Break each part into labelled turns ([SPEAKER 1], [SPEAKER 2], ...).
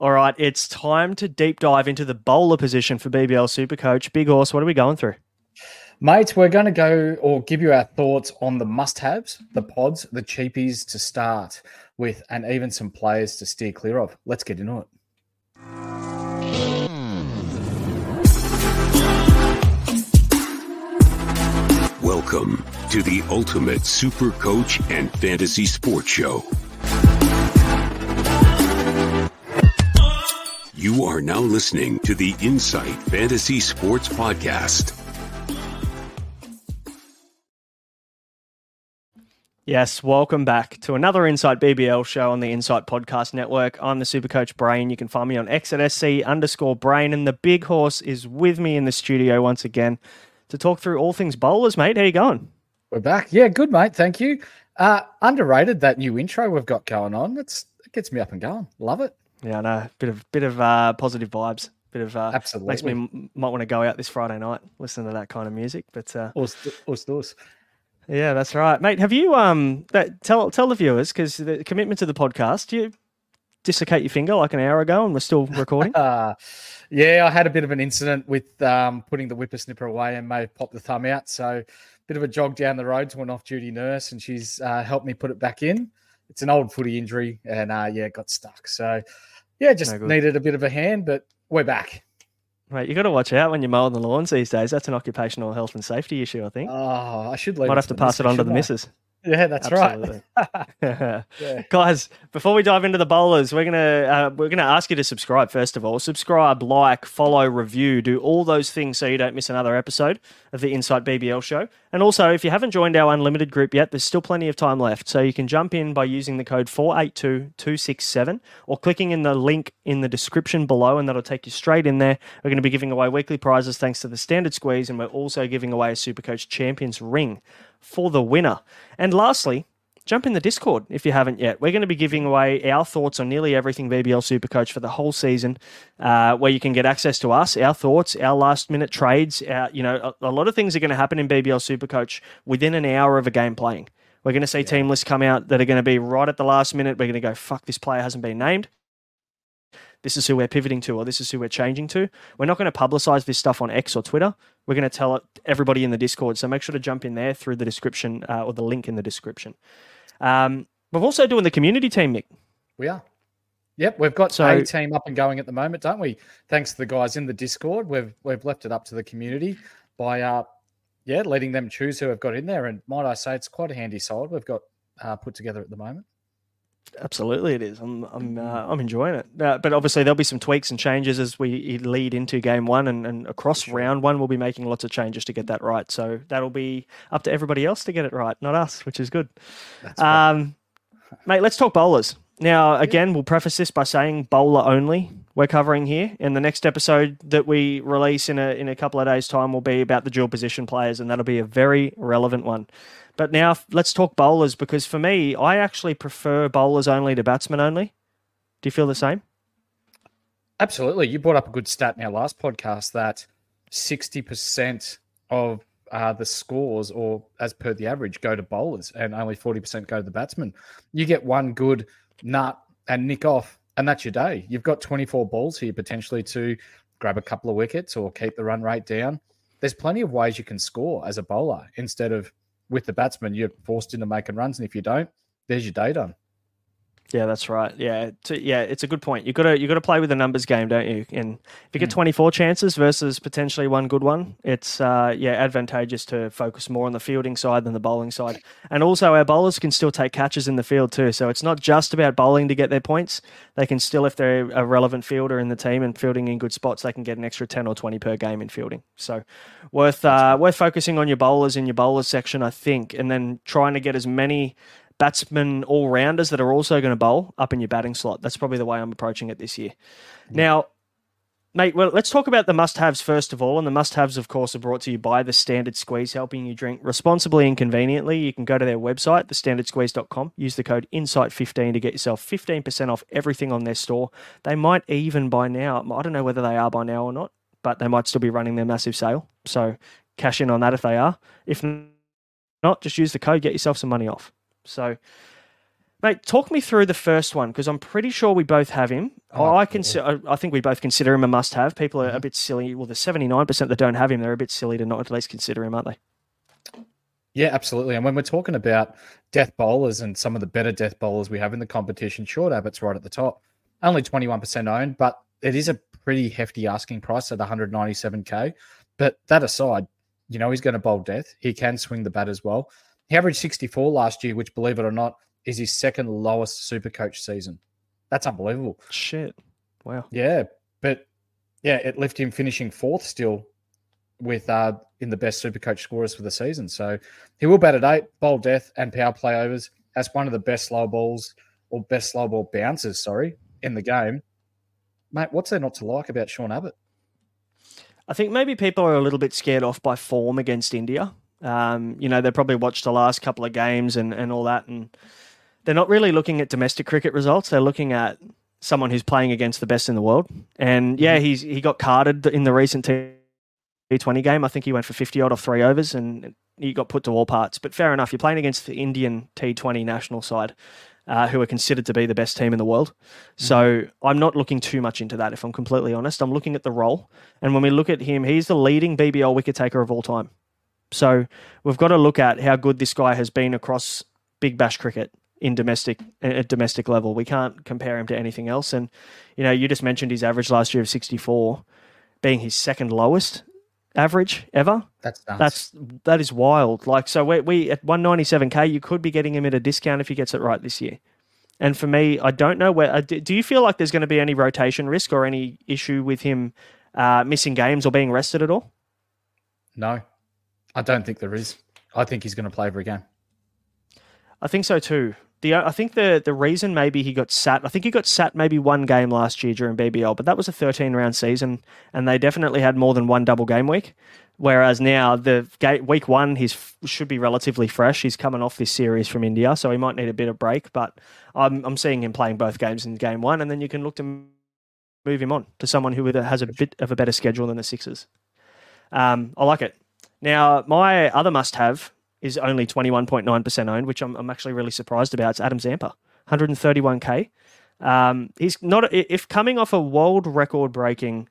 [SPEAKER 1] All right, it's time to deep dive into the bowler position for BBL Supercoach. Big Horse, what are we going through?
[SPEAKER 2] Mates, we're going to go or give you our thoughts on the must haves, the pods, the cheapies to start with, and even some players to steer clear of. Let's get into it.
[SPEAKER 3] Welcome to the Ultimate Super Coach and Fantasy Sports Show. You are now listening to the Insight Fantasy Sports Podcast.
[SPEAKER 1] Yes, welcome back to another Insight BBL show on the Insight Podcast Network. I'm the Super Coach Brain. You can find me on X at SC underscore Brain, and the big horse is with me in the studio once again to talk through all things bowlers, mate. How you going?
[SPEAKER 2] We're back. Yeah, good, mate. Thank you. Uh, underrated that new intro we've got going on. It's, it gets me up and going. Love it.
[SPEAKER 1] Yeah, I know. Bit of bit of uh, positive vibes. Bit of uh,
[SPEAKER 2] Absolutely.
[SPEAKER 1] makes me might want to go out this Friday night, listen to that kind of music. But uh,
[SPEAKER 2] us, us.
[SPEAKER 1] yeah, that's right, mate. Have you um that tell tell the viewers because the commitment to the podcast, you dislocate your finger like an hour ago and we're still recording.
[SPEAKER 2] Uh, yeah, I had a bit of an incident with um, putting the whippersnipper away and may have popped the thumb out. So, bit of a jog down the road to an off-duty nurse, and she's uh, helped me put it back in. It's an old footy injury, and uh, yeah, got stuck. So, yeah, just
[SPEAKER 1] No
[SPEAKER 2] needed a bit of a hand, but we're back.
[SPEAKER 1] Mate, you got to watch out when you're mowing the lawns these days. That's an occupational health and safety issue, I think.
[SPEAKER 2] Oh, I should leave.
[SPEAKER 1] Might have to pass it on to the
[SPEAKER 2] missus,
[SPEAKER 1] missus.
[SPEAKER 2] Yeah, that's
[SPEAKER 1] Absolutely.
[SPEAKER 2] right. yeah.
[SPEAKER 1] Guys, before we dive into the bowlers, we're gonna uh, we're gonna ask you to subscribe first of all. Subscribe, like, follow, review, do all those things so you don't miss another episode of the Insight BBL show. And also, if you haven't joined our unlimited group yet, there's still plenty of time left. So you can jump in by using the code four eight two two six seven or clicking in the link in the description below, and that'll take you straight in there. We're going to be giving away weekly prizes thanks to the standard squeeze, and we're also giving away a Supercoach Champions ring for the winner. And lastly, jump in the Discord if you haven't yet. We're going to be giving away our thoughts on nearly everything BBL Supercoach for the whole season, uh, where you can get access to us, our thoughts, our last minute trades. Our, you know, a, a lot of things are going to happen in BBL Supercoach within an hour of a game playing. We're going to see team lists come out that are going to be right at the last minute. We're going to go, fuck, this player hasn't been named. This is who we're pivoting to, or this is who we're changing to. We're not going to publicize this stuff on X or Twitter. We're going to tell everybody in the Discord. So make sure to jump in there through the description uh, or the link in the description. Um, we're also doing the community team, Mick.
[SPEAKER 2] We are. Yep, we've got
[SPEAKER 1] So-
[SPEAKER 2] a team up and going at the moment, don't we? Thanks to the guys in the Discord. We've we've left it up to the community by uh yeah, letting them choose who have got in there. And might I say it's quite a handy side we've got uh, put together at the moment.
[SPEAKER 1] Absolutely, it is. I'm I'm uh, I'm enjoying it. Uh, but obviously, there'll be some tweaks and changes as we lead into game one and, and across
[SPEAKER 2] Sure.
[SPEAKER 1] round one. We'll be making lots of changes to get that right. So that'll be up to everybody else to get it right, not us, which is good. Um, mate, let's talk bowlers. Now, again, we'll preface this by saying bowler only. We're covering here, and the next episode that we release in a in a couple of days' time will be about the dual position players, and that'll be a very relevant one. But now let's talk bowlers because for me, I actually prefer bowlers only to batsmen only. Do you feel the same?
[SPEAKER 2] Absolutely. You brought up a good stat in our last podcast that 60% of uh, the scores, or as per the average, go to bowlers and only 40% go to the batsmen. You get one good nut and nick off, and that's your day. You've got 24 balls here potentially to grab a couple of wickets or keep the run rate down. There's plenty of ways you can score as a bowler instead of with the batsman, you're forced into making runs. And if you don't, there's your day done.
[SPEAKER 1] Yeah, that's right. Yeah, to, yeah, it's a good point. You got to you got to play with the numbers game, don't you? And if you get
[SPEAKER 2] Mm.
[SPEAKER 1] 24 chances versus potentially one good one, it's uh, yeah advantageous to focus more on the fielding side than the bowling side. And also, our bowlers can still take catches in the field too. So it's not just about bowling to get their points. They can still, if they're a relevant fielder in the team and fielding in good spots, they can get an extra 10 or 20 per game in fielding. So worth uh, worth focusing on your bowlers in your bowlers section, I think, and then trying to get as many batsmen all rounders that are also going to bowl up in your batting slot. That's probably the way I'm approaching it this year. Now, mate, well, let's talk about the must haves first of all. And the must haves, of course, are brought to you by the Standard Squeeze, helping you drink responsibly and conveniently. You can go to their website, thestandardsqueeze.com, use the code INSIGHT15 to get yourself 15% off everything on their store. They might even by now, I don't know whether they are by now or not, but they might still be running their massive sale. So cash in on that if they are. If not, just use the code, get yourself some money off. So Mate, talk me through the first one because I'm pretty sure we both have him.
[SPEAKER 2] Oh,
[SPEAKER 1] I consider, I think we both consider him a must-have. People are a mm-hmm. bit silly. Well, the 79% that don't have him, they're a bit silly to not at least consider him, aren't they?
[SPEAKER 2] Yeah, absolutely. And when we're talking about death bowlers and some of the better death bowlers we have in the competition, Short Abbott's right at the top. Only 21% owned, but it is a pretty hefty asking price at 197k. But that aside, you know, he's going to bowl death. He can swing the bat as well. He averaged 64 last year, which, believe it or not, is his second lowest super coach season. That's unbelievable.
[SPEAKER 1] Shit. Wow.
[SPEAKER 2] Yeah. But yeah, it left him finishing fourth still with uh in the best super coach scorers for the season. So he will bat at eight, bowl death, and power play overs. That's one of the best slow balls or best slow ball bounces, sorry, in the game. Mate, what's there not to like about Sean Abbott?
[SPEAKER 1] I think maybe people are a little bit scared off by form against India. Um, you know, they probably watched the last couple of games and, and all that, and they're not really looking at domestic cricket results. They're looking at someone who's playing against the best in the world. And yeah, he's he got carded in the recent T20 game. I think he went for 50 odd off three overs and he got put to all parts. But fair enough, you're playing against the Indian T20 national side. Uh, who are considered to be the best team in the world. So I'm not looking too much into that, if I'm completely honest. I'm looking at the role. And when we look at him, he's the leading BBL wicket taker of all time. So we've got to look at how good this guy has been across Big Bash cricket in domestic at domestic level. We can't compare him to anything else. And you know, you just mentioned his average last year of 64, being his second lowest average ever.
[SPEAKER 2] That's nuts.
[SPEAKER 1] That's that is wild. Like so, we, we at 197k, you could be getting him at a discount if he gets it right this year. And for me, I don't know where. uh, Do do you feel like there's going to be any rotation risk or any issue with him uh, missing games or being rested at all?
[SPEAKER 2] no, I don't think there is. I think he's going to play every game.
[SPEAKER 1] I think so too. The I think the the reason maybe he got sat, I think he got sat maybe one game last year during BBL, but that was a 13 round season, and they definitely had more than one double game week. Whereas now the ga- week one, he's should be relatively fresh. He's coming off this series from India, so he might need a bit of break. But I'm I'm seeing him playing both games in game one, and then you can look to move him on to someone who has a bit of a better schedule than the Sixers. Um, I like it. Now, my other must have is only 21.9% owned, which I'm, I'm actually really surprised about. It's Adam Zampa, 131k. Um, he's not, if coming off a world record breaking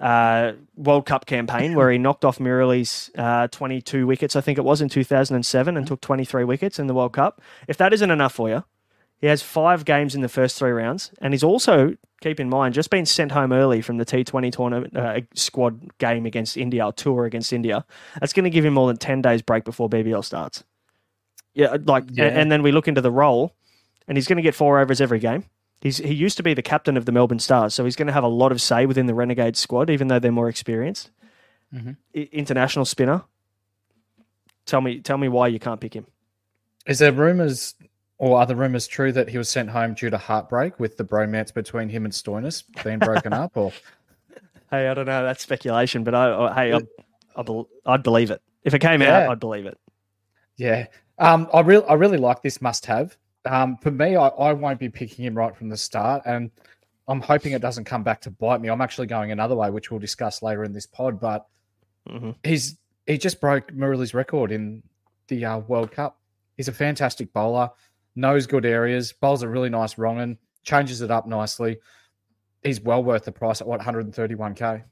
[SPEAKER 1] uh, World Cup campaign where he knocked off Murali's uh, 22 wickets, I think it was in 2007, and took 23 wickets in the World Cup, if that isn't enough for you, he has five games in the first three rounds, and he's also keep in mind just been sent home early from the T20 tournament uh, squad game against India, or tour against India. That's going to give him more than ten days break before BBL starts. Yeah, like,
[SPEAKER 2] Yeah.
[SPEAKER 1] And, then we look into the role, and he's going to get four overs every game. He's he used to be the captain of the Melbourne Stars, so he's going to have a lot of say within the Renegade squad, even though they're more experienced.
[SPEAKER 2] Mhm.
[SPEAKER 1] I- international spinner. Tell me, tell me why you can't pick him.
[SPEAKER 2] Is there rumors or are the rumors true that he was sent home due to heartbreak with the bromance between him and Stoinis being broken up? Or
[SPEAKER 1] Hey, I don't know. That's speculation, but I, I hey, I, I I'd believe it if it came
[SPEAKER 2] Yeah.
[SPEAKER 1] out. I'd believe it.
[SPEAKER 2] yeah, um, I really I really like this must have. Um, for me, I, I won't be picking him right from the start, and I'm hoping it doesn't come back to bite me. I'm actually going another way, which we'll discuss later in this pod. But
[SPEAKER 1] hmm
[SPEAKER 2] he's he just broke Murali's record in the uh, World Cup. He's a fantastic bowler, knows good areas, bowls a really nice wrong and changes it up nicely. He's well worth the price at what 131k.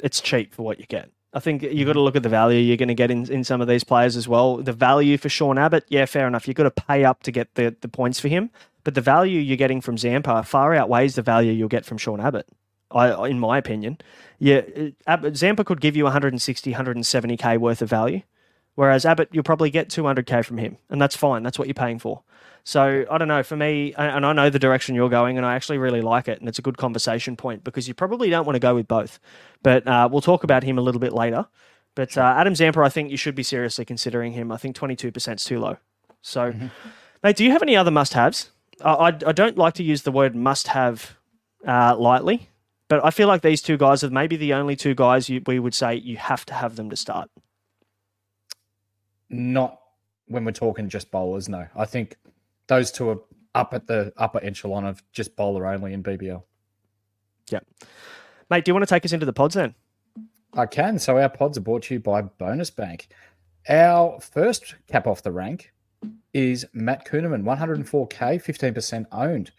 [SPEAKER 1] It's cheap for what you get. I think you've mm-hmm. got to look at the value you're going to get in, in some of these players as well. The value for Sean Abbott, yeah, fair enough. You've got to pay up to get the, the points for him, but the value you're getting from Zampa far outweighs the value you'll get from Sean Abbott. I, in my opinion, yeah, Zampa could give you 160, 170k worth of value, whereas Abbott you'll probably get 200k from him, and that's fine. That's what you're paying for. So I don't know. For me, and I know the direction you're going, and I actually really like it, and it's a good conversation point because you probably don't want to go with both. But uh, we'll talk about him a little bit later. But uh, Adam Zampa, I think you should be seriously considering him. I think 22% is too low. So, mate, do you have any other must-haves? I, I, I don't like to use the word must-have uh, lightly, but I feel like these two guys are maybe the only two guys you, we would say you have to have them to start.
[SPEAKER 2] Not when we're talking just bowlers. No, I think those two are up at the upper echelon of just bowler only in BBL. Yep.
[SPEAKER 1] Mate, do you want to take us into the pods then?
[SPEAKER 2] I can. So our pods are brought to you by Bonus Bank. Our first cap off the rank is Matt Kuhnemann, 104k, 15% owned.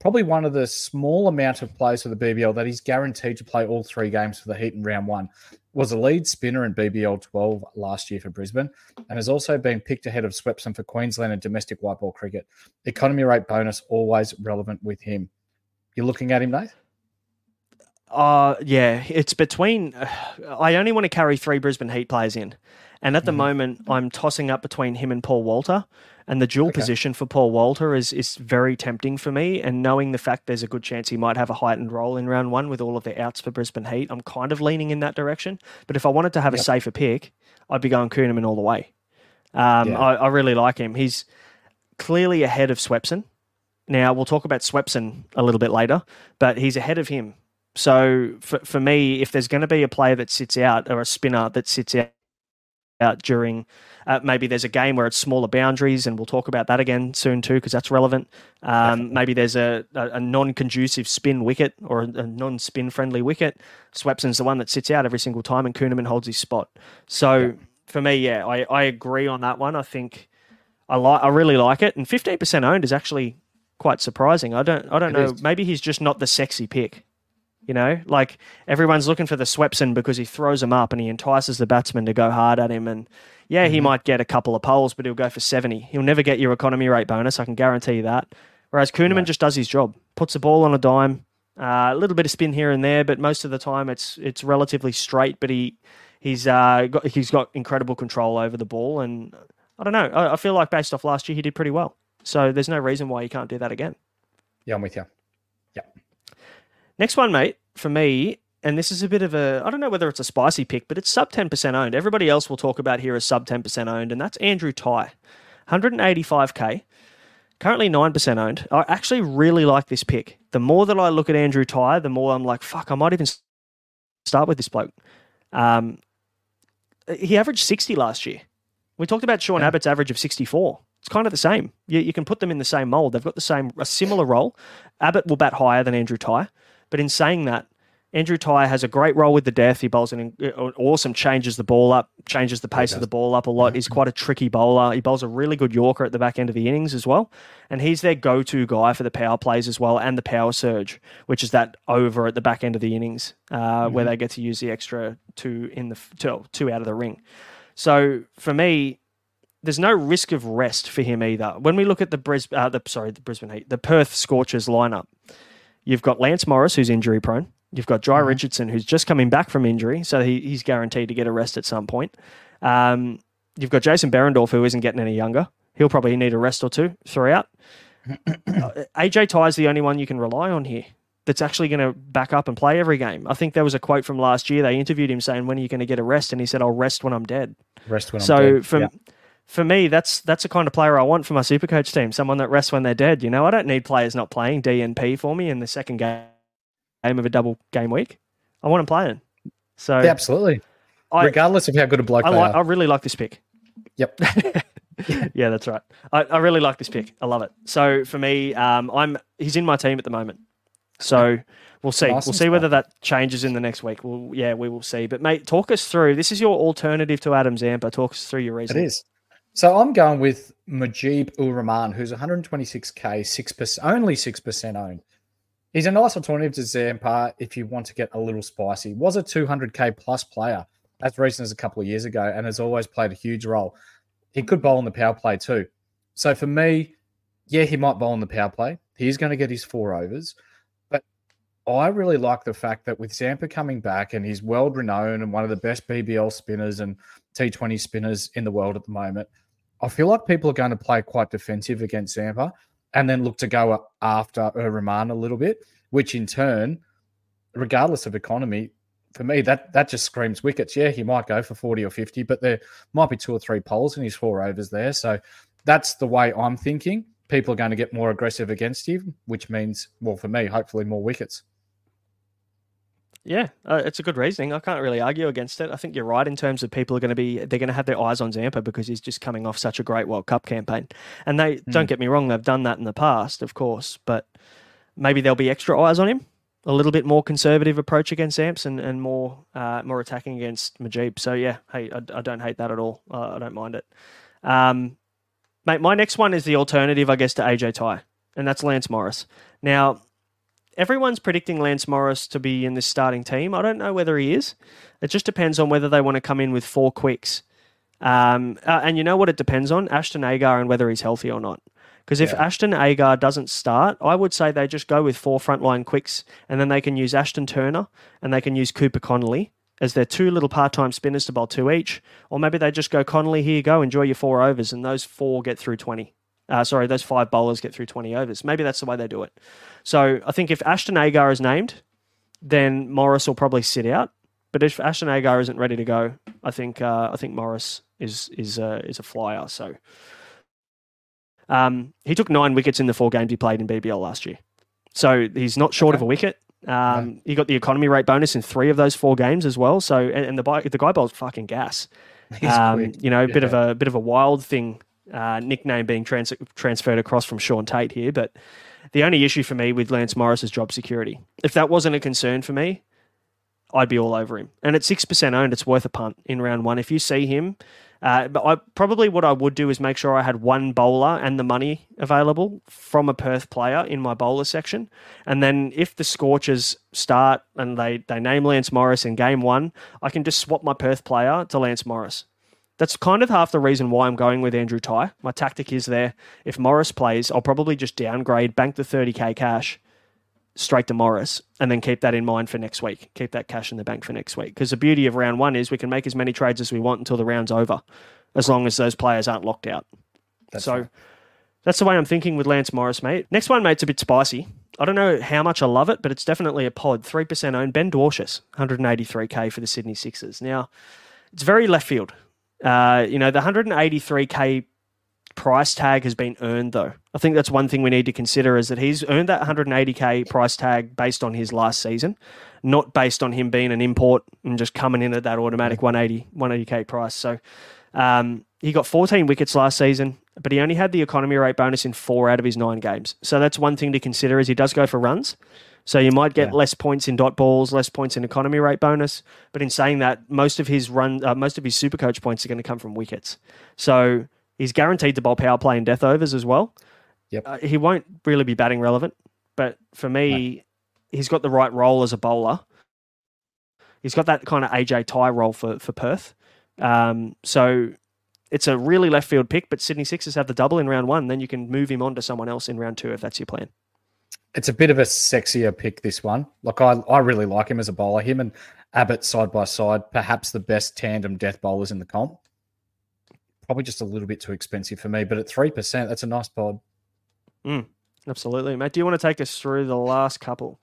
[SPEAKER 2] Probably one of the small amount of players for the BBL that he's guaranteed to play all three games for the Heat in round one. Was a lead spinner in BBL 12 last year for Brisbane and has also been picked ahead of Swepson for Queensland and domestic white ball cricket. Economy rate bonus always relevant with him. You're looking at him, Nate?
[SPEAKER 1] Uh, yeah, it's between. Uh, I only want to carry three Brisbane Heat players in, and at the
[SPEAKER 2] Mhm.
[SPEAKER 1] moment, I'm tossing up between him and Paul Walter. And the dual
[SPEAKER 2] Okay.
[SPEAKER 1] position for Paul Walter is is very tempting for me. And knowing the fact there's a good chance he might have a heightened role in round one with all of the outs for Brisbane Heat, I'm kind of leaning in that direction. But if I wanted to have a safer pick, I'd be going Kuhnemann all the way. Um,
[SPEAKER 2] Yeah.
[SPEAKER 1] I, I really like him. He's clearly ahead of Swepson. Now we'll talk about Swepson a little bit later, but he's ahead of him. So for for me, if there's going to be a player that sits out or a spinner that sits out, out during uh, maybe there's a game where it's smaller boundaries, and we'll talk about that again soon too because that's relevant. Um, maybe there's a, a, a non-conducive spin wicket or a, a non-spin friendly wicket. Swepson's the one that sits out every single time, and Kuhnemann holds his spot. So
[SPEAKER 2] Yeah.
[SPEAKER 1] for me, yeah, I, I agree on that one. I think I like I really like it, and 15% owned is actually quite surprising. I don't I don't
[SPEAKER 2] It
[SPEAKER 1] know.
[SPEAKER 2] is.
[SPEAKER 1] Maybe he's just not the sexy pick. You know, like everyone's looking for the Swepson because he throws them up and he entices the batsman to go hard at him. And yeah, he
[SPEAKER 2] Mhm.
[SPEAKER 1] might get a couple of poles, but he'll go for 70. He'll never get your economy rate bonus. I can guarantee you that. Whereas Kuhnemann
[SPEAKER 2] Right.
[SPEAKER 1] just does his job, puts the ball on a dime, uh, a little bit of spin here and there, but most of the time it's it's relatively straight. But he he's uh, got he's got incredible control over the ball, and I don't know. I, I feel like based off last year, he did pretty well. So there's no reason why he can't do that again.
[SPEAKER 2] Yeah, I'm with you.
[SPEAKER 1] Next one, mate, for me, and this is a bit of a, I don't know whether it's a spicy pick, but it's sub 10% owned. Everybody else we'll talk about here is sub 10% owned, and that's Andrew Tye. 185k, currently 9% owned. I actually really like this pick. The more that I look at Andrew Tye, the more I'm like, fuck, I might even start with this bloke. Um, he averaged 60 last year. We talked about Sean
[SPEAKER 2] Yeah.
[SPEAKER 1] Abbott's average of 64. It's kind of the same. You, you can put them in the same mold. They've got the same, a similar role. Abbott will bat higher than Andrew Tye. But in saying that, Andrew Tye has a great role with the death. He bowls an uh, awesome, changes the ball up, changes the pace of the ball up a lot. He's quite a tricky bowler. He bowls a really good Yorker at the back end of the innings as well. And he's their go to guy for the power plays as well and the power surge, which is that over at the back end of the innings uh, where they get to use the extra two in the two, two out of the ring. So for me, there's no risk of rest for him either. When we look at the Bris, uh, the sorry, the Brisbane Heat, the Perth Scorchers lineup, you've got Lance Morris who's injury prone. You've got Jai
[SPEAKER 2] Mhm.
[SPEAKER 1] Richardson who's just coming back from injury, so he, he's guaranteed to get a rest at some point. Um, you've got Jason Behrendorff who isn't getting any younger. He'll probably need a rest or two throughout. AJ Tye's the only one you can rely on here that's actually going to back up and play every game. I think there was a quote from last year. They interviewed him saying, "When are you going to get a rest?" And he said, "I'll rest when I'm dead."
[SPEAKER 2] Rest when I'm
[SPEAKER 1] so
[SPEAKER 2] dead.
[SPEAKER 1] for
[SPEAKER 2] Yeah.
[SPEAKER 1] For me, that's that's the kind of player I want for my super coach team. Someone that rests when they're dead. You know, I don't need players not playing DNP for me in the second game game of a double game week. I want them playing. So
[SPEAKER 2] Yeah, absolutely.
[SPEAKER 1] I,
[SPEAKER 2] Regardless of how good a bloke
[SPEAKER 1] I
[SPEAKER 2] they
[SPEAKER 1] like. I
[SPEAKER 2] are.
[SPEAKER 1] really like this pick.
[SPEAKER 2] Yep.
[SPEAKER 1] yeah, that's right. I, I really like this pick. I love it. So for me, um, I'm he's in my team at the moment. So we'll see.
[SPEAKER 2] Nice
[SPEAKER 1] we'll see whether that changes in the next week. Well, yeah, we will see. But mate, talk us through. This is your alternative to Adam Zampa. Talk us through your
[SPEAKER 2] It
[SPEAKER 1] reason.
[SPEAKER 2] is. So I'm going with Mujeeb Ur Rahman, who's 126k, six percent, only six percent owned. He's a nice alternative to Zampa if you want to get a little spicy. Was a 200k plus player as recent as a couple of years ago, and has always played a huge role. He could bowl in the power play too. So for me, yeah, he might bowl in the power play. He's going to get his four overs, but I really like the fact that with Zampa coming back and he's world renowned and one of the best BBL spinners and T20 spinners in the world at the moment. I feel like people are going to play quite defensive against Zampa and then look to go after Rahman a little bit, which in turn, regardless of economy, for me, that that just screams wickets. Yeah, he might go for 40 or 50, but there might be two or three poles in his four overs there. So that's the way I'm thinking. People are going to get more aggressive against him, which means, well, for me, hopefully more wickets.
[SPEAKER 1] Yeah, uh, it's a good reasoning. I can't really argue against it. I think you're right in terms of people are going to be they're going to have their eyes on Zampa because he's just coming off such a great World Cup campaign. And they don't get me wrong, they've done that in the past, of course, but maybe there'll be extra eyes on him. A little bit more conservative approach against Zamps and, and more uh, more attacking against Mujeeb. So yeah, hey, I, I don't hate that at all. Uh, I don't mind it. Um, Mate, my next one is the alternative, I guess, to AJ Tye, and that's Lance Morris. Now, everyone's predicting Lance Morris to be in this starting team. I don't know whether he is. It just depends on whether they want to come in with four quicks. Um, uh, and you know what it depends on? Ashton Agar and whether he's healthy or not. Because if
[SPEAKER 2] Yeah.
[SPEAKER 1] Ashton Agar doesn't start, I would say they just go with four frontline quicks, and then they can use Ashton Turner and they can use Cooper Connolly as their two little part-time spinners to bowl two each, or maybe they just go Connolly, here you go, enjoy your four overs, and those four get through twenty. Uh, sorry, those five bowlers get through twenty overs. Maybe that's the way they do it. So I think if Ashton Agar is named, then Morris will probably sit out. But if Ashton Agar isn't ready to go, I think uh, I think Morris is is uh, is a flyer. So um, he took nine wickets in the four games he played in BBL last year. So he's not short of a wicket. Um, He got the economy rate bonus in three of those four games as well. So and, and the the guy bowls fucking gas.
[SPEAKER 2] He's
[SPEAKER 1] Um, you know, a bit of a bit of a wild thing. Uh, nickname being trans- transferred across from Shaun Tait here, but the only issue for me with Lance Morris is job security. If that wasn't a concern for me, I'd be all over him. And at six percent owned, it's worth a punt in round one. If you see him, uh, but I probably what I would do is make sure I had one bowler and the money available from a Perth player in my bowler section, and then if the Scorchers start and they they name Lance Morris in game one, I can just swap my Perth player to Lance Morris. That's kind of half the reason why I'm going with Andrew Tye. My tactic is there. If Morris plays, I'll probably just downgrade, bank the 30k cash straight to Morris, and then keep that in mind for next week. Keep that cash in the bank for next week. Because the beauty of round one is we can make as many trades as we want until the round's over, as long as those players aren't locked out.
[SPEAKER 2] That's
[SPEAKER 1] so
[SPEAKER 2] right.
[SPEAKER 1] that's the way I'm thinking with Lance Morris, mate. Next one, mate's a bit spicy. I don't know how much I love it, but it's definitely a pod. 3% owned. Ben Dwarshuis, 183k for the Sydney Sixers. Now, it's very left field. Uh, you know, the 183k price tag has been earned, though. I think that's one thing we need to consider is that he's earned that 180k price tag based on his last season, not based on him being an import and just coming in at that automatic 180 180k price. So um, he got 14 wickets last season, but he only had the economy rate bonus in four out of his nine games. So that's one thing to consider is he does go for runs. So you might get
[SPEAKER 2] Yeah.
[SPEAKER 1] less points in dot balls, less points in economy rate bonus. But in saying that, most of his run, uh, most of his super coach points are going to come from wickets. So he's guaranteed to bowl power play and death overs as well.
[SPEAKER 2] Yep.
[SPEAKER 1] Uh, he won't really be batting relevant, but for me, he's got the right role as a bowler. He's got that kind of AJ Tye role for for Perth. Um, so it's a really left field pick, but Sydney Sixers have the double in round one. Then you can move him on to someone else in round two if that's your plan.
[SPEAKER 2] It's a bit of a sexier pick, this one. Like, I, I really like him as a bowler. Him and Abbott side by side, perhaps the best tandem death bowlers in the comp. Probably just a little bit too expensive for me, but at 3%, that's a nice pod.
[SPEAKER 1] Mm, absolutely, mate. Do you want to take us through the last couple?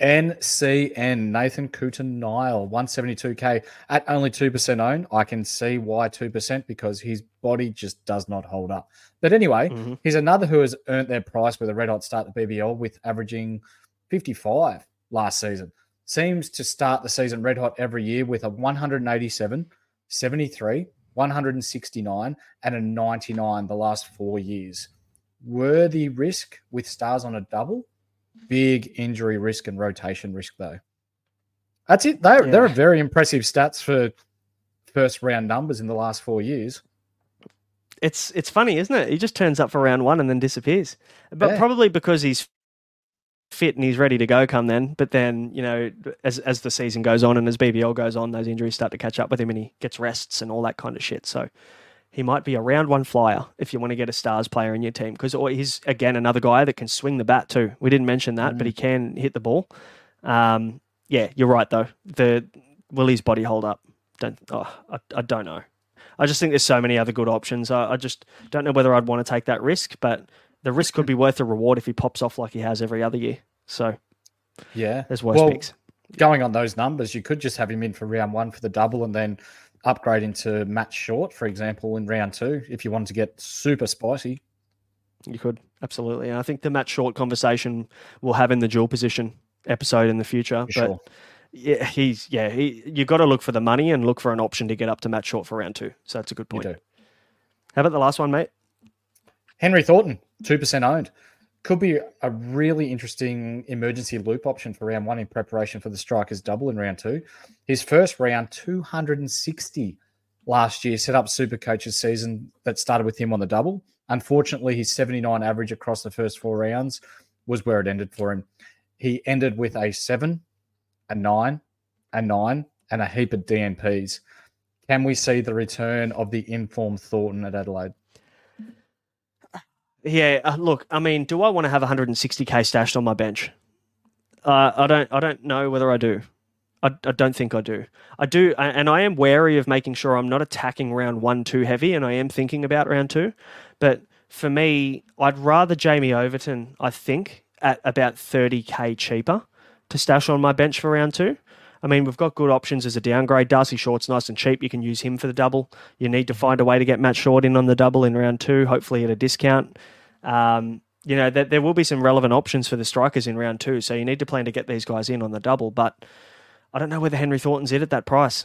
[SPEAKER 2] NCN, Nathan Coulter-Nile, 172k at only 2% own. I can see why 2% because his body just does not hold up. But anyway,
[SPEAKER 1] Mhm.
[SPEAKER 2] he's another who has earned their price with a red hot start at BBL with averaging 55 last season. Seems to start the season red hot every year with a 187, 73, 169, and a 99 the last four years. Worthy risk with stars on a double big injury risk and rotation risk though. That's it. They're
[SPEAKER 1] Yeah.
[SPEAKER 2] they're very impressive stats for first round numbers in the last four years.
[SPEAKER 1] It's it's funny, isn't it? He just turns up for round one and then disappears. But
[SPEAKER 2] Yeah.
[SPEAKER 1] probably because he's fit and he's ready to go come then. But then, you know, as as the season goes on and as BBL goes on, those injuries start to catch up with him and he gets rests and all that kind of shit. So he might be a round one flyer if you want to get a stars player in your team because he's again another guy that can swing the bat too. We didn't mention that, but he can hit the ball. Um, yeah, you're right though. The will his body hold up? Don't oh, I, I don't know. I just think there's so many other good options. I, I just don't know whether I'd want to take that risk, but the risk could be worth the reward if he pops off like he has every other year. So
[SPEAKER 2] Yeah.
[SPEAKER 1] there's worse
[SPEAKER 2] Well,
[SPEAKER 1] picks.
[SPEAKER 2] Going on those numbers, you could just have him in for round one for the double and then upgrade into Matt Short, for example, in round two, if you wanted to get super spicy.
[SPEAKER 1] You could absolutely. And I think the Matt Short conversation we'll have in the dual position episode in the future.
[SPEAKER 2] For
[SPEAKER 1] but
[SPEAKER 2] sure.
[SPEAKER 1] yeah, he's yeah, he you got to look for the money and look for an option to get up to Matt Short for round two. So that's a good point. How about the last one, mate?
[SPEAKER 2] Henry Thornton, 2% owned. Could be a really interesting emergency loop option for round one in preparation for the Strikers double in round two. His first round, 260 last year, set up Super Coach's season that started with him on the double. Unfortunately, his 79 average across the first four rounds was where it ended for him. He ended with a seven, a nine, a nine, and a heap of DNPs. Can we see the return of the informed Thornton at Adelaide?
[SPEAKER 1] Yeah, uh, look, I mean, do I want to have 160k stashed on my bench? Uh, I don't. I don't know whether I do. I, I don't think I do. I do, and I am wary of making sure I'm not attacking round one too heavy, and I am thinking about round two. But for me, I'd rather Jamie Overton. I think at about 30k cheaper to stash on my bench for round two. I mean, we've got good options as a downgrade. Darcy Short's nice and cheap. You can use him for the double. You need to find a way to get Matt Short in on the double in round two, hopefully at a discount. Um, you know, there, there will be some relevant options for the strikers in round two, so you need to plan to get these guys in on the double. But I don't know whether Henry Thornton's it at that price.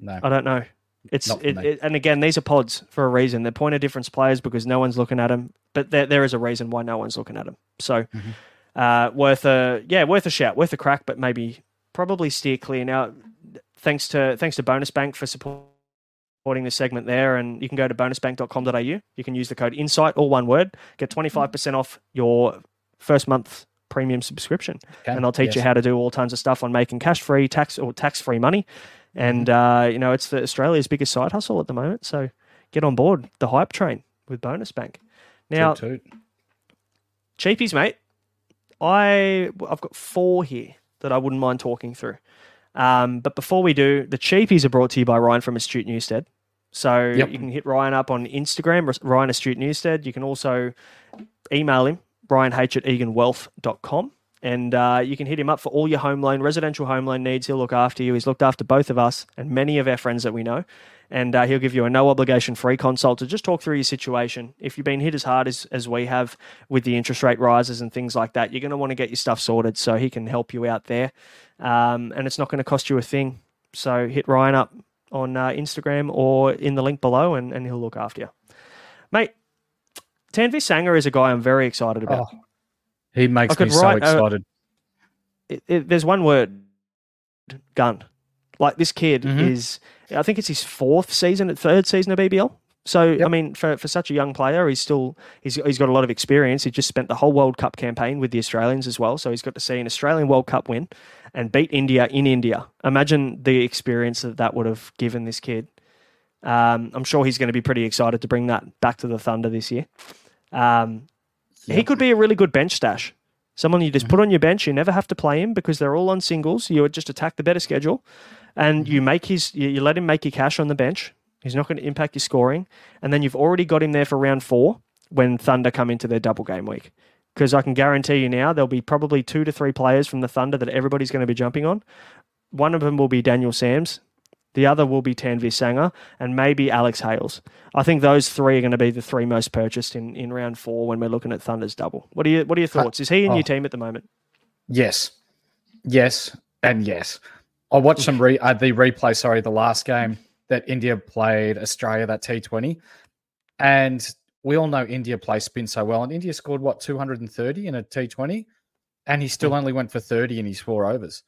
[SPEAKER 2] No,
[SPEAKER 1] I don't know. It's it, it, and again, these are pods for a reason. They're point of difference players because no one's looking at them, but there, there is a reason why no one's looking at them. So, mm-hmm. uh, worth a yeah, worth a shout, worth a crack, but maybe probably steer clear now. Thanks to thanks to Bonus Bank for supporting this segment there, and you can go to bonusbank.com.au. You can use the code Insight, all one word, get twenty five percent off your first month premium subscription, okay. and they'll teach yes. you how to do all tons of stuff on making cash free tax or tax free money. And mm-hmm. uh, you know, it's the Australia's biggest side hustle at the moment. So get on board the hype train with Bonus Bank. Now, toot, toot. cheapies, mate. I I've got four here that I wouldn't mind talking through. Um, but before we do, the cheapies are brought to you by Ryan from Astute Newstead. So yep. you can hit Ryan up on Instagram, Ryan Astute Newstead. You can also email him, ryanh at eganwealth.com. And uh, you can hit him up for all your home loan, residential home loan needs. He'll look after you. He's looked after both of us and many of our friends that we know. And uh, he'll give you a no obligation free consult to just talk through your situation. If you've been hit as hard as, as we have with the interest rate rises and things like that, you're going to want to get your stuff sorted so he can help you out there. Um, and it's not going to cost you a thing. So hit Ryan up on uh, Instagram or in the link below and, and he'll look after you. Mate, Tanveer Sangha is a guy I'm very excited about. Oh,
[SPEAKER 2] he makes me so excited.
[SPEAKER 1] it, it, there's one word: gun. Like this kid mm-hmm. is, I think it's his fourth season, third season of BBL. So yep. I mean, for, for such a young player, he's still he's he's got a lot of experience. He just spent the whole World Cup campaign with the Australians as well, so he's got to see an Australian World Cup win and beat India in India. Imagine the experience that that would have given this kid. Um, I'm sure he's going to be pretty excited to bring that back to the Thunder this year. Um, Yep. He could be a really good bench stash. Someone you just put on your bench. You never have to play him because they're all on singles. You just attack the better schedule, and you mm-hmm. make his. You, let him make your cash on the bench. He's not going to impact your scoring, and then you've already got him there for round four when Thunder come into their double game week. Because I can guarantee you now there'll be probably two to three players from the Thunder that everybody's going to be jumping on. One of them will be Daniel Sams. The other will be Tanveer Sangha and maybe Alex Hales. I think those three are going to be the three most purchased in, in round four when we're looking at Thunder's double. What are you What are your thoughts? Is he in oh. your team at the moment?
[SPEAKER 2] Yes, yes, and yes. I watched some re, uh, the replay. Sorry, the last game that India played Australia that T Twenty, and we all know India play spin so well, and India scored what two hundred and thirty in a T Twenty, and he still only went for thirty in his four overs.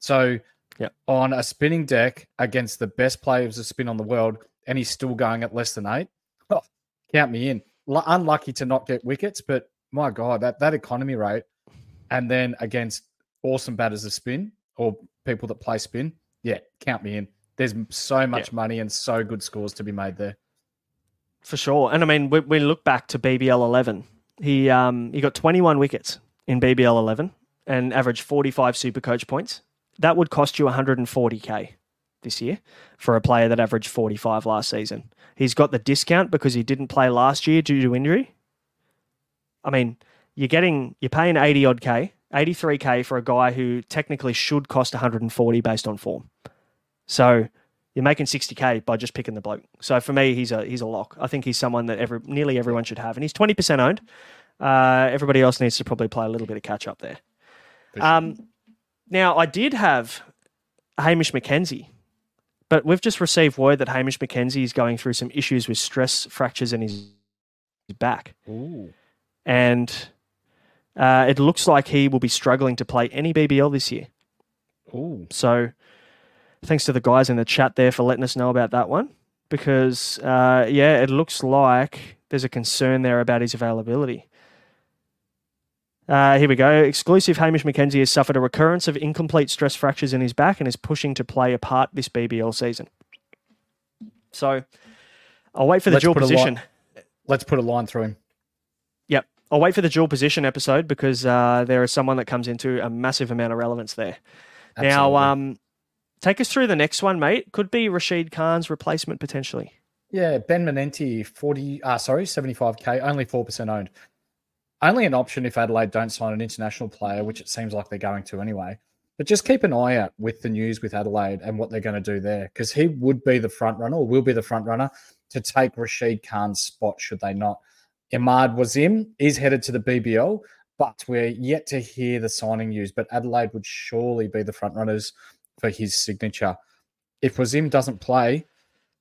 [SPEAKER 2] So
[SPEAKER 1] yeah.
[SPEAKER 2] on a spinning deck against the best players of spin on the world, and he's still going at less than eight. Oh, count me in. L- unlucky to not get wickets, but my God, that, that economy rate, and then against awesome batters of spin or people that play spin, yeah, count me in. There's so much yeah. money and so good scores to be made there.
[SPEAKER 1] For sure. And I mean, we, we look back to BBL 11. He um he got 21 wickets in BBL 11 and averaged 45 super coach points that would cost you 140k this year for a player that averaged 45 last season. He's got the discount because he didn't play last year due to injury. I mean, you're getting you're paying 80 odd k, 83k for a guy who technically should cost 140 based on form. So you're making 60k by just picking the bloke. So for me, he's a he's a lock. I think he's someone that every nearly everyone should have, and he's 20% owned. Uh, everybody else needs to probably play a little bit of catch up there. Um, now, I did have Hamish McKenzie, but we've just received word that Hamish McKenzie is going through some issues with stress fractures in his back.
[SPEAKER 2] Ooh.
[SPEAKER 1] And uh, it looks like he will be struggling to play any BBL this year.
[SPEAKER 2] Ooh.
[SPEAKER 1] So thanks to the guys in the chat there for letting us know about that one. Because, uh, yeah, it looks like there's a concern there about his availability. Uh, here we go. Exclusive Hamish McKenzie has suffered a recurrence of incomplete stress fractures in his back and is pushing to play a part this BBL season. So I'll wait for the
[SPEAKER 2] Let's
[SPEAKER 1] dual position.
[SPEAKER 2] line- Let's put a line through him.
[SPEAKER 1] Yep. I'll wait for the dual position episode because uh, there is someone that comes into a massive amount of relevance there. Now, um, take us through the next one, mate. Could be Rashid Khan's replacement potentially.
[SPEAKER 2] Yeah, Ben Manenti, 40, uh, sorry, 75k, only 4% owned. Only an option if Adelaide don't sign an international player, which it seems like they're going to anyway. But just keep an eye out with the news with Adelaide and what they're going to do there, because he would be the front runner or will be the front runner to take Rashid Khan's spot should they not. Imad Wasim is headed to the BBL, but we're yet to hear the signing news. But Adelaide would surely be the front runners for his signature. If Wazim doesn't play,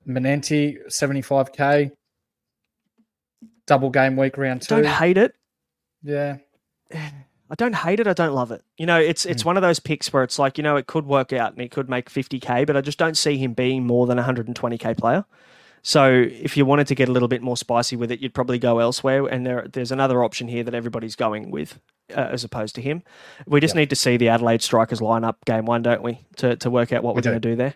[SPEAKER 2] Manenti, 75k, double game week round two.
[SPEAKER 1] Don't hate it.
[SPEAKER 2] Yeah.
[SPEAKER 1] I don't hate it. I don't love it. You know, it's it's one of those picks where it's like, you know, it could work out and he could make 50k, but I just don't see him being more than a 120k player. So if you wanted to get a little bit more spicy with it, you'd probably go elsewhere. And there, there's another option here that everybody's going with, uh, as opposed to him. We just need to see the Adelaide strikers line up game one, don't we, to to work out what
[SPEAKER 2] We
[SPEAKER 1] we're going to do there.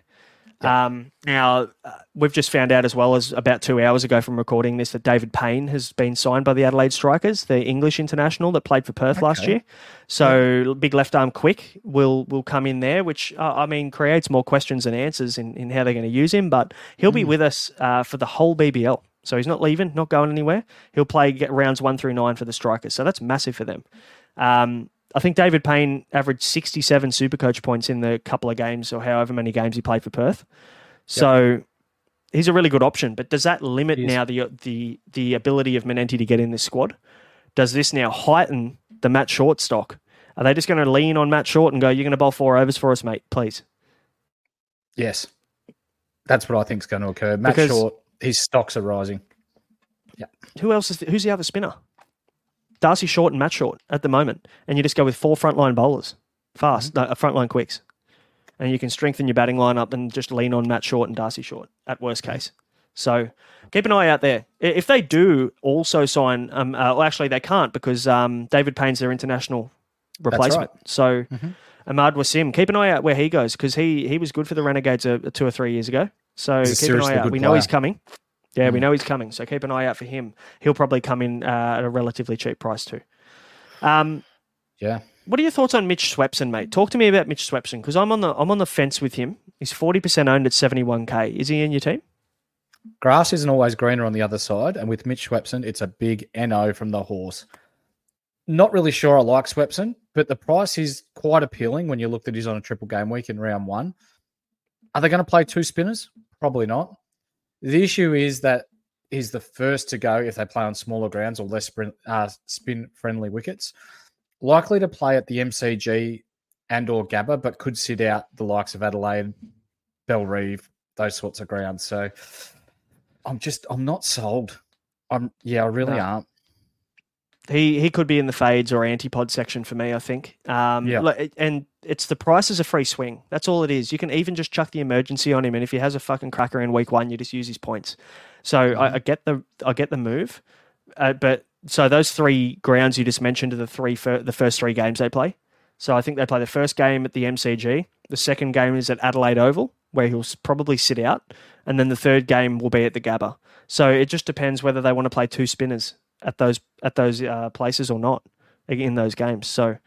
[SPEAKER 1] Um, now uh, we've just found out as well as about two hours ago from recording this that David Payne has been signed by the Adelaide Strikers, the English international that played for Perth last year. So big left arm quick will will come in there, which uh, I mean creates more questions than answers in, in how they're going to use him. But he'll be with us uh, for the whole BBL, so he's not leaving, not going anywhere. He'll play get rounds one through nine for the Strikers, so that's massive for them. Um, I think David Payne averaged 67 Supercoach points in the couple of games or however many games he played for Perth. So he's a really good option. But does that limit now the the the ability of Manenti to get in this squad? Does this now heighten the Matt Short stock? Are they just going to lean on Matt Short and go, "You're going to bowl four overs for us, mate, please"?
[SPEAKER 2] Yes. That's what I think is going to occur. Matt
[SPEAKER 1] Because-
[SPEAKER 2] Short, his stocks are rising. Yeah.
[SPEAKER 1] Who else is? Who's the other spinner? Darcy Short and Matt Short at the moment, and you just go with four frontline bowlers, fast, no, uh, frontline quicks, and you can strengthen your batting lineup and just lean on Matt Short and Darcy Short at worst case. So keep an eye out there. If they do also sign, um, uh, well, actually they can't because um, David Payne's their international replacement. So
[SPEAKER 2] Mhm.
[SPEAKER 1] Ahmad Wasim, keep an eye out where he goes because he he was good for the Renegades uh, two or three years ago. So keep an eye out. We know he's coming. Yeah, we
[SPEAKER 2] Mm.
[SPEAKER 1] know he's coming. So keep an eye out for him. He'll probably come in uh, at a relatively cheap price too. Um,
[SPEAKER 2] Yeah.
[SPEAKER 1] what are your thoughts on Mitch Swepson, mate? Talk to me about Mitch Swepson because I'm on the I'm on the fence with him. He's forty percent owned at seventy one k. Is he in your team?
[SPEAKER 2] Grass isn't always greener on the other side. And with Mitch Swepson, it's a big NO from the horse. Not really sure I like Swepson, but the price is quite appealing when you look that he's on a triple game week in round one. Are they going to play two spinners? Probably not. The issue is that he's the first to go if they play on smaller grounds or less uh, spin friendly wickets. Likely to play at the MCG and or Gabba, but could sit out the likes of Adelaide, Bellerive, those sorts of grounds. So I'm just I'm not sold. I'm yeah, I really
[SPEAKER 1] No.
[SPEAKER 2] aren't.
[SPEAKER 1] He he could be in the fades or antipod section for me. I think. Um,
[SPEAKER 2] Yeah.
[SPEAKER 1] and it's the price is a free swing. That's all it is. You can even just chuck the emergency on him, and if he has a fucking cracker in week one, you just use his points. So I, I get the I get the move, uh, but so those three grounds you just mentioned are the three fir- the first three games they play. So I think they play the first game at the MCG. The second game is at Adelaide Oval, where he'll probably sit out, and then the third game will be at the Gabba. So it just depends whether they want to play two spinners at those at those uh, places or not in those games. So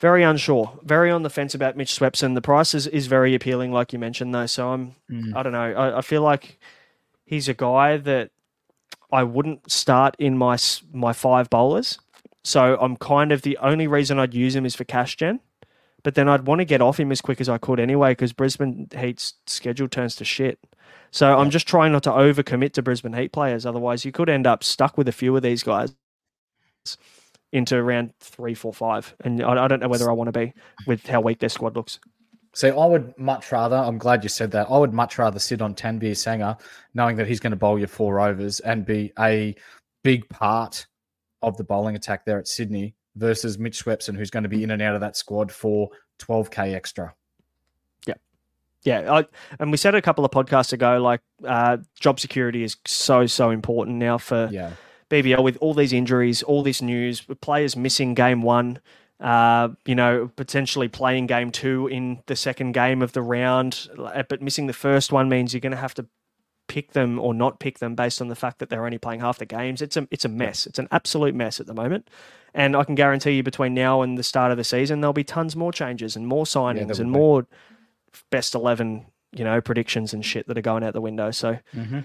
[SPEAKER 1] very unsure, very on the fence about Mitch Swepson. The price is, is very appealing, like you mentioned, though. So I'm
[SPEAKER 2] Mm.
[SPEAKER 1] I don't know. I, I feel like he's a guy that I wouldn't start in my my five bowlers. So I'm kind of the only reason I'd use him is for cash gen. But then I'd want to get off him as quick as I could anyway, because Brisbane Heat's schedule turns to shit. So I'm just trying not to overcommit to Brisbane Heat players. Otherwise, you could end up stuck with a few of these guys into round three, four, five. And I, I don't know whether I want to be with how weak their squad looks.
[SPEAKER 2] See, I would much rather, I'm glad you said that. I would much rather sit on Tanveer Sangha knowing that he's going to bowl you four overs and be a big part of the bowling attack there at Sydney versus Mitch Swepson, who's going to be in and out of that squad for 12K extra.
[SPEAKER 1] Yeah. Yeah, I, and we said a couple of podcasts ago, like uh, job security is so so important now for
[SPEAKER 2] Yeah.
[SPEAKER 1] BBL with all these injuries, all this news, players missing game one, uh, you know, potentially playing game two in the second game of the round, uh, but missing the first one means you're going to have to pick them or not pick them based on the fact that they're only playing half the games. It's a it's a mess. It's an absolute mess at the moment. And I can guarantee you between now and the start of the season there'll be tons more changes and more signings
[SPEAKER 2] will
[SPEAKER 1] and
[SPEAKER 2] be.
[SPEAKER 1] more best 11, you know, predictions and shit that are going out the window. So
[SPEAKER 2] Mm-hmm.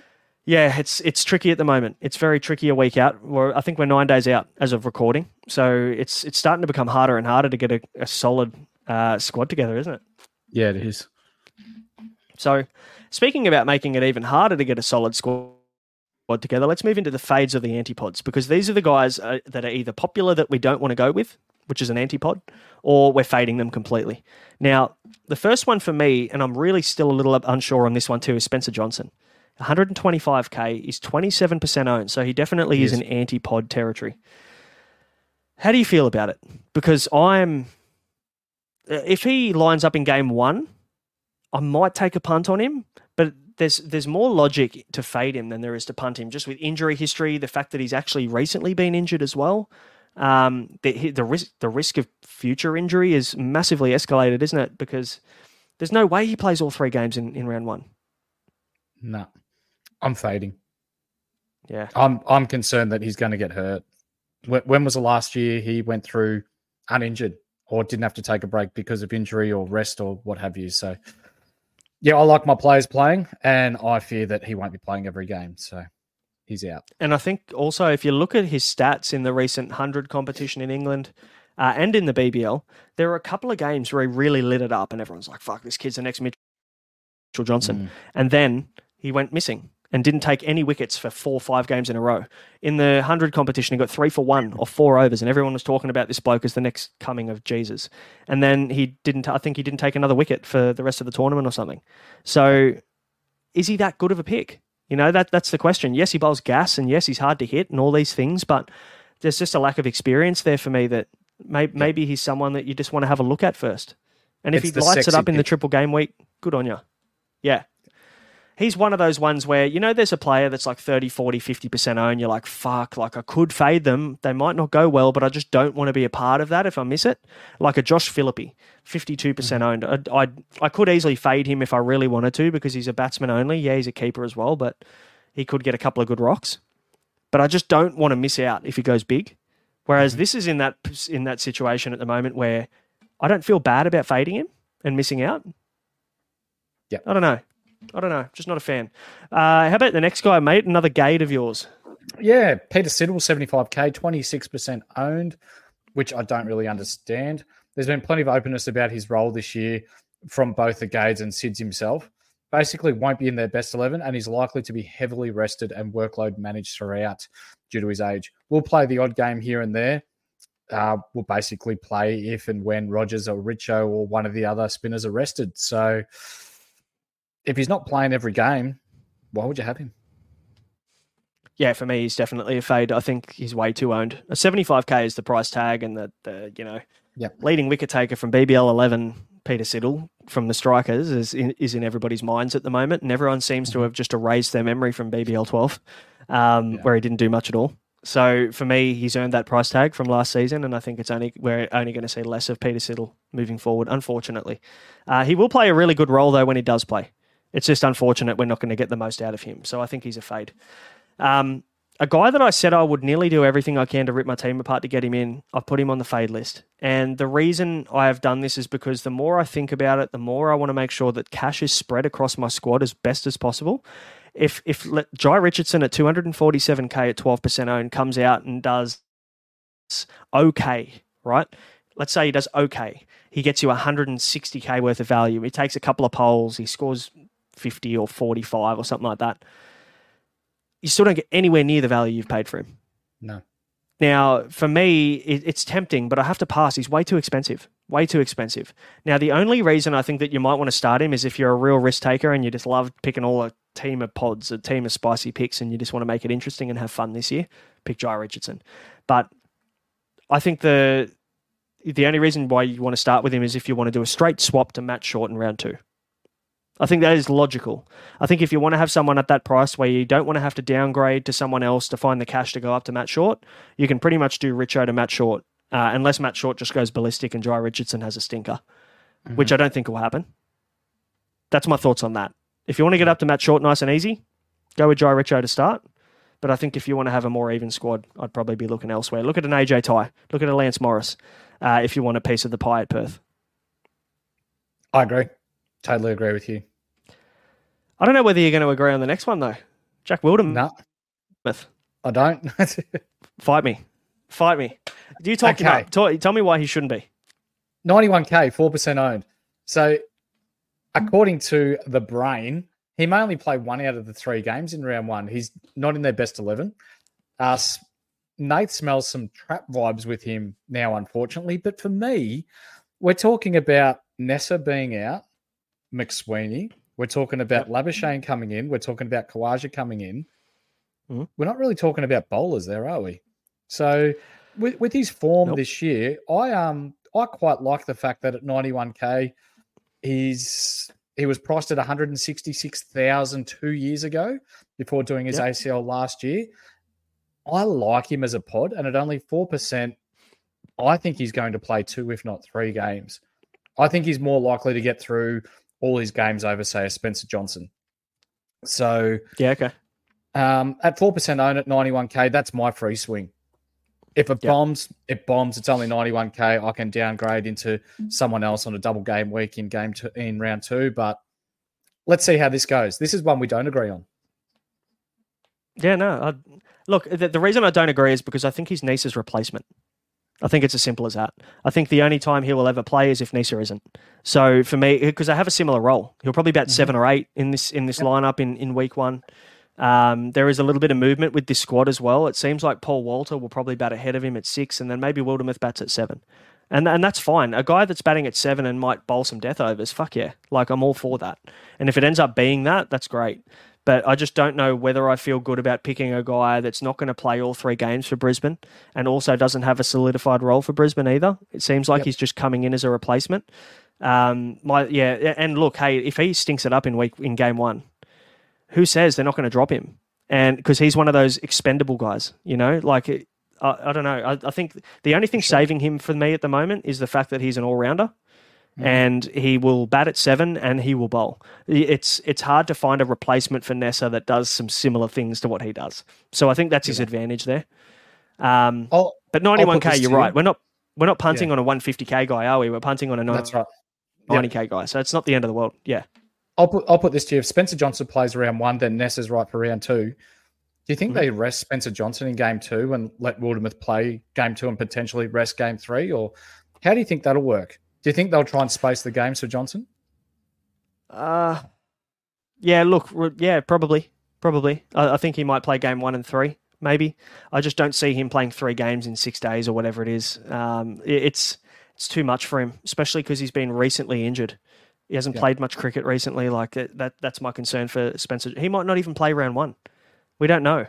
[SPEAKER 1] Yeah, it's it's tricky at the moment. It's very tricky a week out. We're, I think we're nine days out as of recording, so it's it's starting to become harder and harder to get a, a solid uh, squad together, isn't it?
[SPEAKER 2] Yeah, it is.
[SPEAKER 1] So, speaking about making it even harder to get a solid squad together, let's move into the fades of the antipods because these are the guys uh, that are either popular that we don't want to go with, which is an antipod, or we're fading them completely. Now, the first one for me, and I'm really still a little unsure on this one too, is Spencer Johnson. 125k is 27% owned, so he definitely is
[SPEAKER 2] Yes.
[SPEAKER 1] in antipod territory. How do you feel about it? Because I'm, uh, if he lines up in game one, I might take a punt on him, but there's there's more logic to fade him than there is to punt him. Just with injury history, the fact that he's actually recently been injured as well, um, the the risk the risk of future injury is massively escalated, isn't it? Because there's no way he plays all three games in, in round one.
[SPEAKER 2] No, I'm fading.
[SPEAKER 1] Yeah,
[SPEAKER 2] I'm I'm concerned that he's going to get hurt. When, when was the last year he went through uninjured or didn't have to take a break because of injury or rest or what have you? So, yeah, I like my players playing, and I fear that he won't be playing every game. So, he's out.
[SPEAKER 1] and I think also if you look at his stats in the recent hundred competition in England. Uh, and in the BBL, there were a couple of games where he really lit it up, and everyone's like, "Fuck, this kid's the next Mitchell Johnson."
[SPEAKER 2] Mm.
[SPEAKER 1] and then he went missing and didn't take any wickets for four or five games in a row. In the 100 competition, he got three for one or four overs, and everyone was talking about this bloke as the next coming of Jesus. And then he didn't, I think he didn't take another wicket for the rest of the tournament or something. So is he that good of a pick? You know, that that's the question. Yes, he bowls gas, and yes, he's hard to hit and all these things, but there's just a lack of experience there for me that may, maybe he's someone that you just want to have a look at first. And if
[SPEAKER 2] It's
[SPEAKER 1] he lights it up in the triple game week, good on you. Yeah. He's one of those ones where, you know, there's a player that's like 30, 40, 50% owned. You're like, fuck, like I could fade them. They might not go well, but I just don't want to be a part of that if I miss it. Like a Josh Philippi, 52% mm-hmm. owned. I, I, I could easily fade him if I really wanted to because he's a batsman only. Yeah, he's a keeper as well, but he could get a couple of good rocks. But I just don't want to miss out if he goes big. Whereas mm-hmm. this is in that in that situation at the moment where I don't feel bad about fading him and missing out.
[SPEAKER 2] Yeah.
[SPEAKER 1] I don't know. I don't know. Just not a fan. Uh, how about the next guy, mate? Another gate of yours.
[SPEAKER 2] Yeah, Peter Siddle, 75k, 26% owned, which I don't really understand. There's been plenty of openness about his role this year from both the Gades and Sids himself. Basically, won't be in their best 11 and is likely to be heavily rested and workload managed throughout due to his age. We'll play the odd game here and there. Uh, we'll basically play if and when Rogers or Richo or one of the other spinners are rested. So if he's not playing every game, why would you have him?
[SPEAKER 1] Yeah, for me, he's definitely a fade. I think he's way too owned. A 75k is the price tag, and the, the you know,
[SPEAKER 2] Yep.
[SPEAKER 1] leading wicket taker from BBL 11, Peter Siddle from the Strikers, is in, is in everybody's minds at the moment, and everyone seems to have just erased their memory from BBL 12, um,
[SPEAKER 2] Yeah.
[SPEAKER 1] where he didn't do much at all. So for me, he's earned that price tag from last season, and I think it's only we're only going to see less of Peter Siddle moving forward. Unfortunately, uh, he will play a really good role though when he does play. It's just unfortunate we're not going to get the most out of him. So I think he's a fade. Um, a guy that I said I would nearly do everything I can to rip my team apart to get him in, I've put him on the fade list. And the reason I have done this is because the more I think about it, the more I want to make sure that cash is spread across my squad as best as possible. If if Jhye Richardson at 247k at 12% owned comes out and does okay, right? Let's say he does okay. He gets you 160k worth of value. He takes a couple of polls, he scores 50 or 45 or something like that. You still don't get anywhere near the value you've paid for him.
[SPEAKER 2] No.
[SPEAKER 1] Now, for me, it, it's tempting, but I have to pass. He's way too expensive. Way too expensive. Now, the only reason I think that you might want to start him is if you're a real risk taker and you just love picking all a team of pods, a team of spicy picks, and you just want to make it interesting and have fun this year. Pick Jhye Richardson. But I think the the only reason why you want to start with him is if you want to do a straight swap to Matt Short in round two. I think that is logical. I think if you want to have someone at that price where you don't want to have to downgrade to someone else to find the cash to go up to Matt Short, you can pretty much do Richo to Matt Short, uh, unless Matt Short just goes ballistic and Jhye Richardson has a stinker, mm-hmm. which I don't think will happen. That's my thoughts on that. If you want to get up to Matt Short nice and easy, go with Jhye Richo to start. But I think if you want to have a more even squad, I'd probably be looking elsewhere. Look at an AJ Tye. Look at a Lance Morris uh, if you want a piece of the pie at Perth.
[SPEAKER 2] I agree. Totally agree with you.
[SPEAKER 1] I don't know whether you're going to agree on the next one, though. Jack Wildermuth.
[SPEAKER 2] No. Myth. I don't.
[SPEAKER 1] Fight me. Fight me. Do you talk okay. Talk, tell me why he shouldn't be.
[SPEAKER 2] 91k, 4% owned. So, according to the brain, he may only play one out of the three games in round one. He's not in their best 11. Uh, Nate smells some trap vibes with him now, unfortunately. But for me, we're talking about Neser being out, McSweeney. We're talking about Labuschagne coming in. We're talking about Khawaja coming in. Mm-hmm. We're not really talking about bowlers there, are we? So with, with his form nope. this year, I um I quite like the fact that at 91k, he's he was priced at 166,000 two years ago before doing his yep. ACL last year. I like him as a pod, and at only 4%, I think he's going to play two, if not three games. I think he's more likely to get through all his games over, say, a Spencer Johnson. So,
[SPEAKER 1] yeah, okay.
[SPEAKER 2] Um, at 4% own at 91K, that's my free swing. If it yep. bombs, it bombs. It's only 91K. I can downgrade into someone else on a double game week in game two, in round two. But let's see how this goes. This is one we don't agree on.
[SPEAKER 1] Yeah, no. I, look, the, the, reason I don't agree is because I think he's Neser's replacement. I think it's as simple as that. I think the only time he will ever play is if Neser isn't. So for me, because I have a similar role, he'll probably bat mm-hmm. seven or eight in this in this yep. lineup in, in week one. Um, there is a little bit of movement with this squad as well. It seems like Paul Walter will probably bat ahead of him at six, and then maybe Wildermuth bats at seven. And, and that's fine. A guy that's batting at seven and might bowl some death overs, fuck yeah. Like, I'm all for that. And if it ends up being that, that's great. But I just don't know whether I feel good about picking a guy that's not going to play all three games for Brisbane and also doesn't have a solidified role for Brisbane either. It seems like yep. he's just coming in as a replacement. Um, my yeah, and look, hey, if he stinks it up in week in game one, who says they're not going to drop him? And because he's one of those expendable guys, you know, like I, I don't know. I, I, think the only thing saving him for me at the moment is the fact that he's an all rounder. Mm. And he will bat at seven, and he will bowl. It's it's hard to find a replacement for Neser that does some similar things to what he does. So I think that's yeah. his advantage there. Um, I'll, but ninety one k, you're right. We're not we're not punting yeah. on a one fifty k guy, are we? We're punting on a 90, right. 90k yep. guy. So it's not the end of the world. Yeah.
[SPEAKER 2] I'll put I'll put this to you. If Spencer Johnson plays round one, then Ness is right for round two. Do you think mm-hmm. they rest Spencer Johnson in game two and let Wildermuth play game two and potentially rest game three? Or how do you think that'll work? Do you think they'll try and space the games for Johnson?
[SPEAKER 1] Uh yeah, look, yeah, probably. Probably. I, I think he might play game one and three, maybe. I just don't see him playing three games in six days or whatever it is. Um, it, it's it's too much for him, especially because he's been recently injured. He hasn't yeah. played much cricket recently. Like that, that's my concern for Spencer. He might not even play round one. We don't know.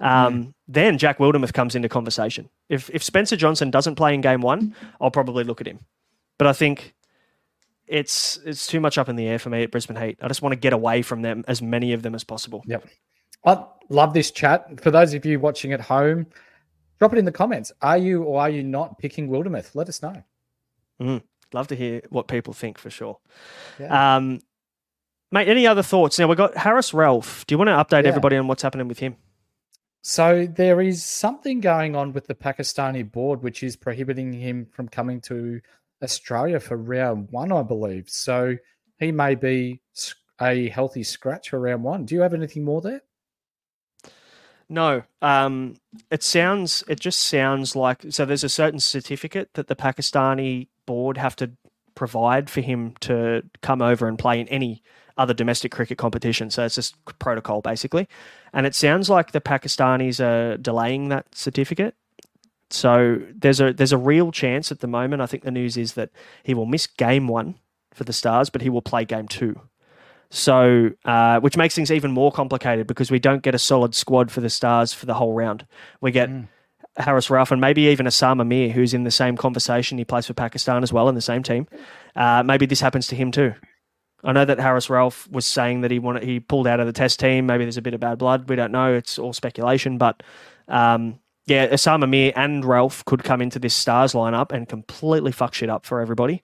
[SPEAKER 1] Um, mm. Then Jack Wildermuth comes into conversation. If if Spencer Johnson doesn't play in game one, I'll probably look at him. But I think it's it's too much up in the air for me at Brisbane Heat. I just want to get away from them as many of them as possible.
[SPEAKER 2] Yep. I love this chat. For those of you watching at home, drop it in the comments. Are you or are you not picking Wildermuth? Let us know.
[SPEAKER 1] Mm. Love to hear what people think for sure. Yeah. Um, mate, any other thoughts? Now we've got Haris Rauf. Do you want to update yeah. everybody on what's happening with him?
[SPEAKER 2] So there is something going on with the Pakistani board, which is prohibiting him from coming to Australia for round one, I believe. So he may be a healthy scratch for round one. Do you have anything more there?
[SPEAKER 1] No, um, it sounds. It just sounds like so. There's a certain certificate that the Pakistani board have to provide for him to come over and play in any other domestic cricket competition. So it's just protocol basically, and it sounds like the Pakistanis are delaying that certificate. So there's a there's a real chance at the moment. I think the news is that he will miss game one for the Stars, but he will play game two. So, uh, which makes things even more complicated because we don't get a solid squad for the Stars for the whole round. We get mm. Haris Rauf and maybe even Usama Mir, who's in the same conversation. He plays for Pakistan as well in the same team. Uh, maybe this happens to him too. I know that Haris Rauf was saying that he wanted he pulled out of the test team. Maybe there's a bit of bad blood. We don't know. It's all speculation, but um, yeah, Usama Mir and Rauf could come into this Stars lineup and completely fuck shit up for everybody.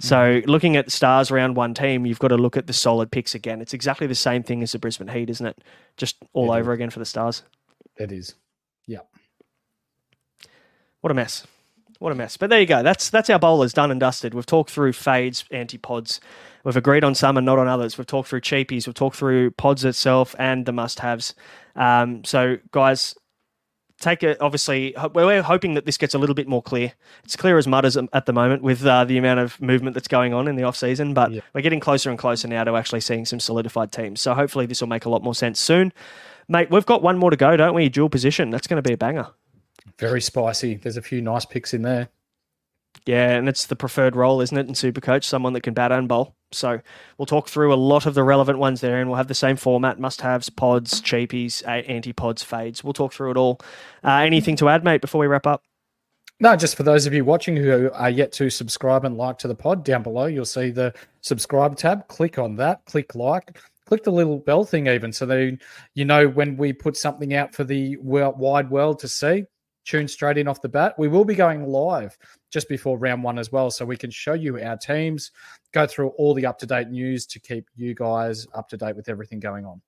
[SPEAKER 1] So
[SPEAKER 2] Mm-hmm.
[SPEAKER 1] looking at Stars round one team, you've got to look at the solid picks again. It's exactly the same thing as the Brisbane Heat, isn't it? Just all
[SPEAKER 2] It
[SPEAKER 1] over again for the Stars.
[SPEAKER 2] It is. Yeah.
[SPEAKER 1] What a mess. What a mess. But there you go. That's that's our bowlers done and dusted. We've talked through fades, anti-pods. We've agreed on some and not on others. We've talked through cheapies. We've talked through pods itself and the must-haves. Um, so, guys, take it. Obviously, we're hoping that this gets a little bit more clear. It's clear as mud as at the moment with uh, the amount of movement that's going on in the off season. But
[SPEAKER 2] Yeah.
[SPEAKER 1] we're getting closer and closer now to actually seeing some solidified teams. So hopefully, this will make a lot more sense soon, mate. We've got one more to go, don't we? Dual position. That's going to be a banger.
[SPEAKER 2] Very spicy. There's a few nice picks in there.
[SPEAKER 1] Yeah, and it's the preferred role, isn't it, in Supercoach? Someone that can bat and bowl. So we'll talk through a lot of the relevant ones there, and we'll have the same format: must-haves, pods, cheapies, anti-pods, fades. We'll talk through it all. Uh, anything to add, mate, before we wrap up?
[SPEAKER 2] No, just for those of you watching who are yet to subscribe and like to the pod, down below you'll see the subscribe tab. Click on that, click like, click the little bell thing even so that you know when we put something out for the wide world to see. Tune straight in off the bat. We will be going live just before round one as well, so we can show you our teams, go through all the up to date news to keep you guys up to date with everything going on.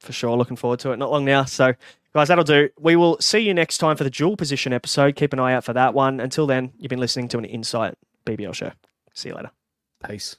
[SPEAKER 1] For sure, looking forward to it. Not long now. So, guys, that'll do. We will see you next time for the dual position episode. Keep an eye out for that one. Until then, you've been listening to an Insight BBL show. See you later.
[SPEAKER 2] Peace.